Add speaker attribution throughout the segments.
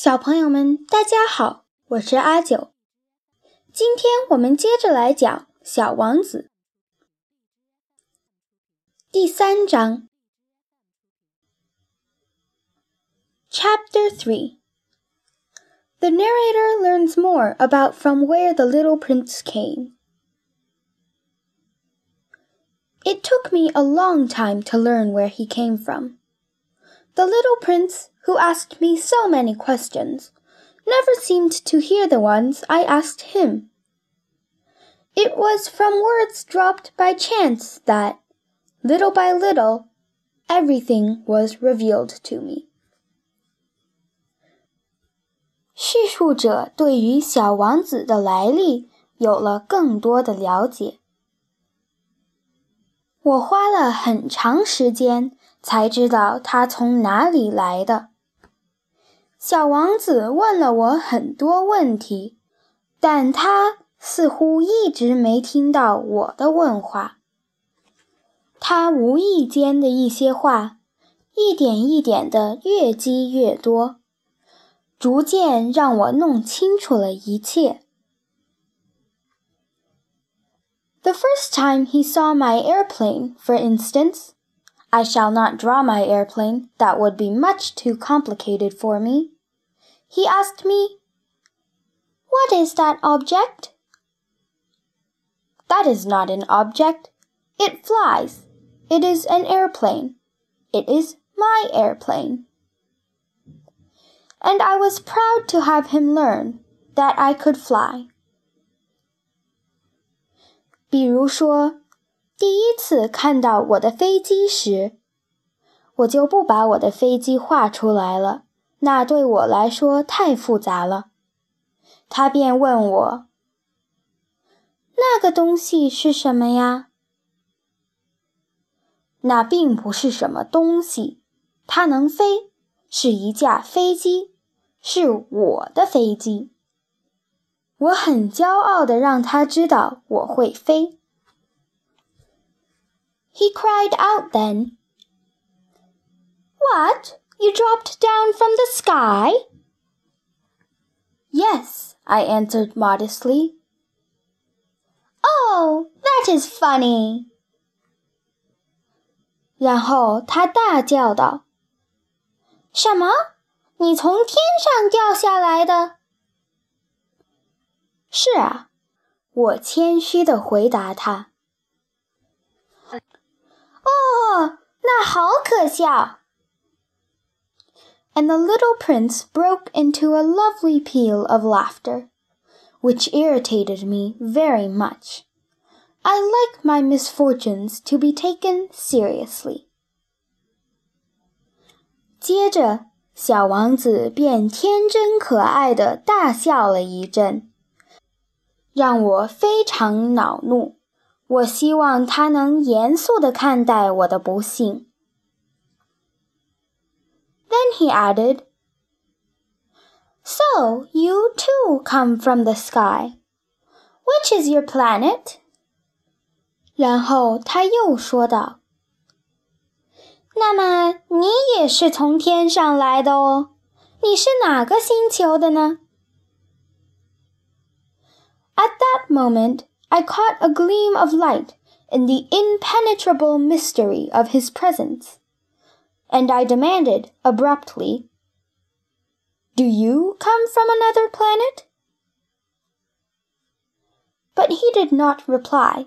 Speaker 1: 小朋友们，大家好，我是阿九。今天我们接着来讲《小王子》第三章，Chapter Three。The narrator learns more about from where the little prince came. It took me a long time to learn where he came from. The little prince, who asked me so many questions, never seemed to hear the ones I asked him. It was from words dropped by chance that, little by little, everything was revealed to me. 叙述者对于小王子的来历有了更多的了解。我花了很长时间才知道他从哪里来的。 小王子问了我很多问题，但他似乎一直没听到我的问话。他无意间的一些话，一点一点的越积越多，逐渐让我弄清楚了一切。The first time he saw my airplane, for instance, I shall not draw my airplane, that would be much too complicated for me. He asked me, What is that object? That is not an object. It flies. It is an airplane. It is my airplane. And I was proud to have him learn that I could fly. 比如说，第一次看到我的飞机时，我就不把我的飞机画出来了， 那对我来说太复杂了。他便问我：“那个东西是什么呀？”那并不是什么东西，它能飞，是一架飞机，是我的飞机。我很骄傲地让他知道我会飞。He cried out then. What? You dropped down from the sky? Yes, I answered modestly. Oh, that is funny. 然后他大叫道：“什么？你从天上掉下来的？”是啊，我谦虚地回答他。哦，那好可笑。 And the little prince broke into a lovely peal of laughter, which irritated me very much. I like my misfortunes to be taken seriously. 接着，小王子便天真可爱的大笑了一阵。让我非常恼怒。我希望他能严肃地看待我的不幸。 Then he added, So you too come from the sky. Which is your planet? 然后他又说道：“那么你也是从天上来的哦？你是哪个星球的呢？” At that moment, I caught a gleam of light in the impenetrable mystery of his presence, and I demanded abruptly, Do you come from another planet? But he did not reply.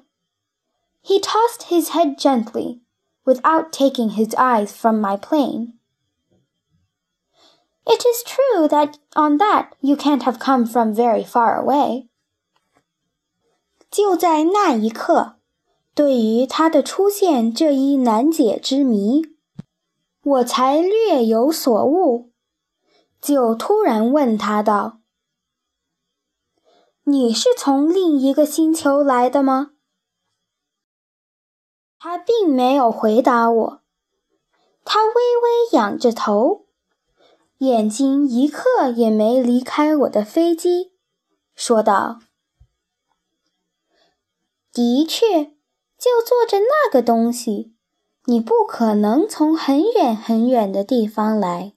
Speaker 1: He tossed his head gently, without taking his eyes from my plane. It is true that on that you can't have come from very far away. 就在那一刻，对于他的出现这一难解之谜， 我才略有所悟，就突然问他道：“你是从另一个星球来的吗？”他并没有回答我，他微微仰着头，眼睛一刻也没离开我的飞机，说道。的确，就坐着那个东西，你不可能从很远很远的地方来。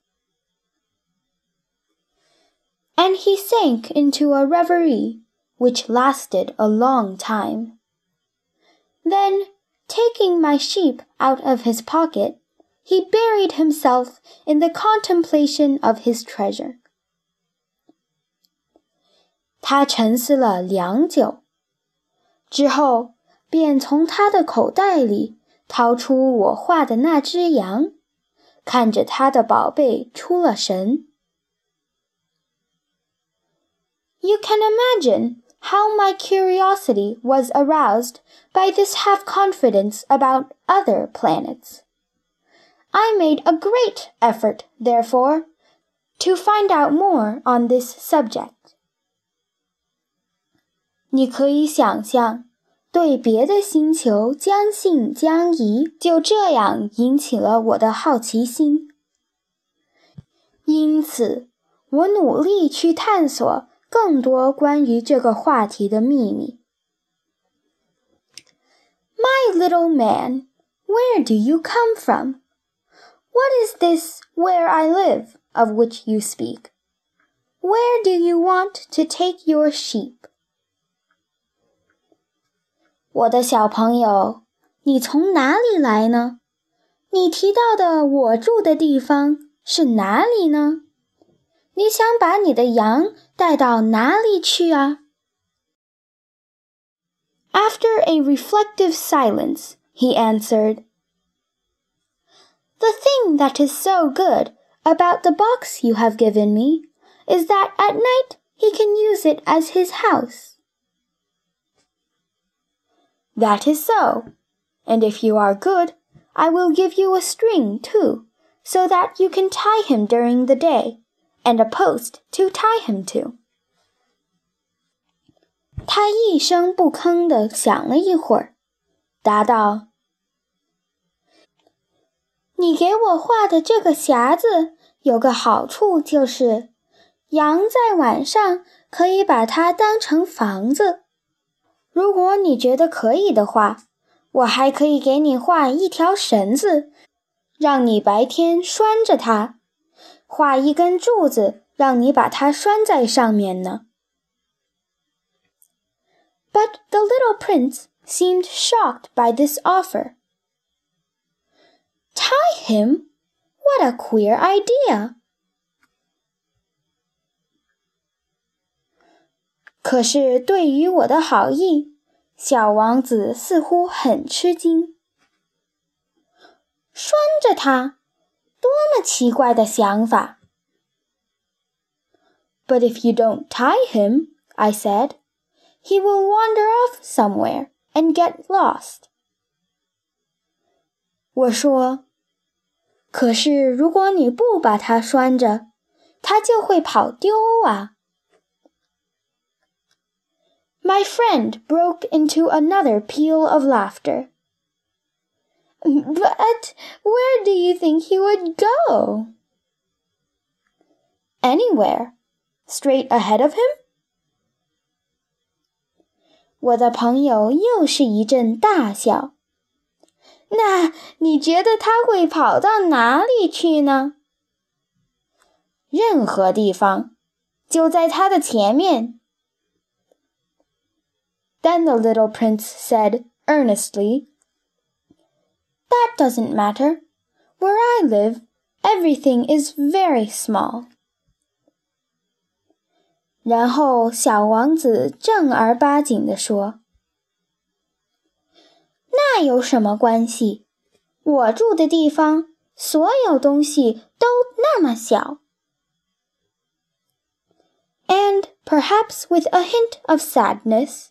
Speaker 1: and he sank into a reverie which lasted a long time. Then, taking my sheep out of his pocket, he buried himself in the contemplation of his treasure. 他沉思了良久，之后便从他的口袋里 掏出我画的那只羊，看着他的宝贝出了神。You can imagine how my curiosity was aroused by this half confidence about other planets. I made a great effort, therefore, to find out more on this subject. 你可以想象， 对别的星球将信将疑，就这样引起了我的好奇心。因此，我努力去探索更多关于这个话题的秘密。My little man, where do you come from? What is this where I live of which you speak? Where do you want to take your sheep? 我的小朋友，你从哪里来呢？你提到的我住的地方是哪里呢？你想把你的羊带到哪里去啊？After a reflective silence, he answered, The thing that is so good about the box you have given me is that at night he can use it as his house. That is so. And if you are good, I will give you a string too, so that you can tie him during the day, and a post to tie him to. 他一声不吭地想了一会儿，答道：“你给我画的这个匣子有个好处，就是羊在晚上可以把它当成房子。” ”如果你觉得可以的话，我还可以给你画一条绳子，让你白天拴着它；画一根柱子，让你把它拴在上面呢。But the little prince seemed shocked by this offer. Tie him? What a queer idea! 可是对于我的好意，小王子似乎很吃惊。拴着他，多么奇怪的想法！But if you don't tie him, I said, he will wander off somewhere and get lost. 我说，可是如果你不把它拴着，它就会跑丢啊。my friend broke into another peal of laughter. But where do you think he would go? Anywhere. Straight ahead of him? 我的朋友又是一阵大笑。那你觉得他会跑到哪里去呢？任何地方，就在他的前面。 then the little prince said earnestly, That doesn't matter. Where I live, everything is very small. 然后小王子正儿八经地说：“那有什么关系？我住的地方，所有东西都那么小。” And perhaps with a hint of sadness,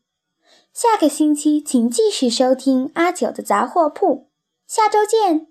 Speaker 1: 下个星期请继续收听阿九的杂货铺，下周见。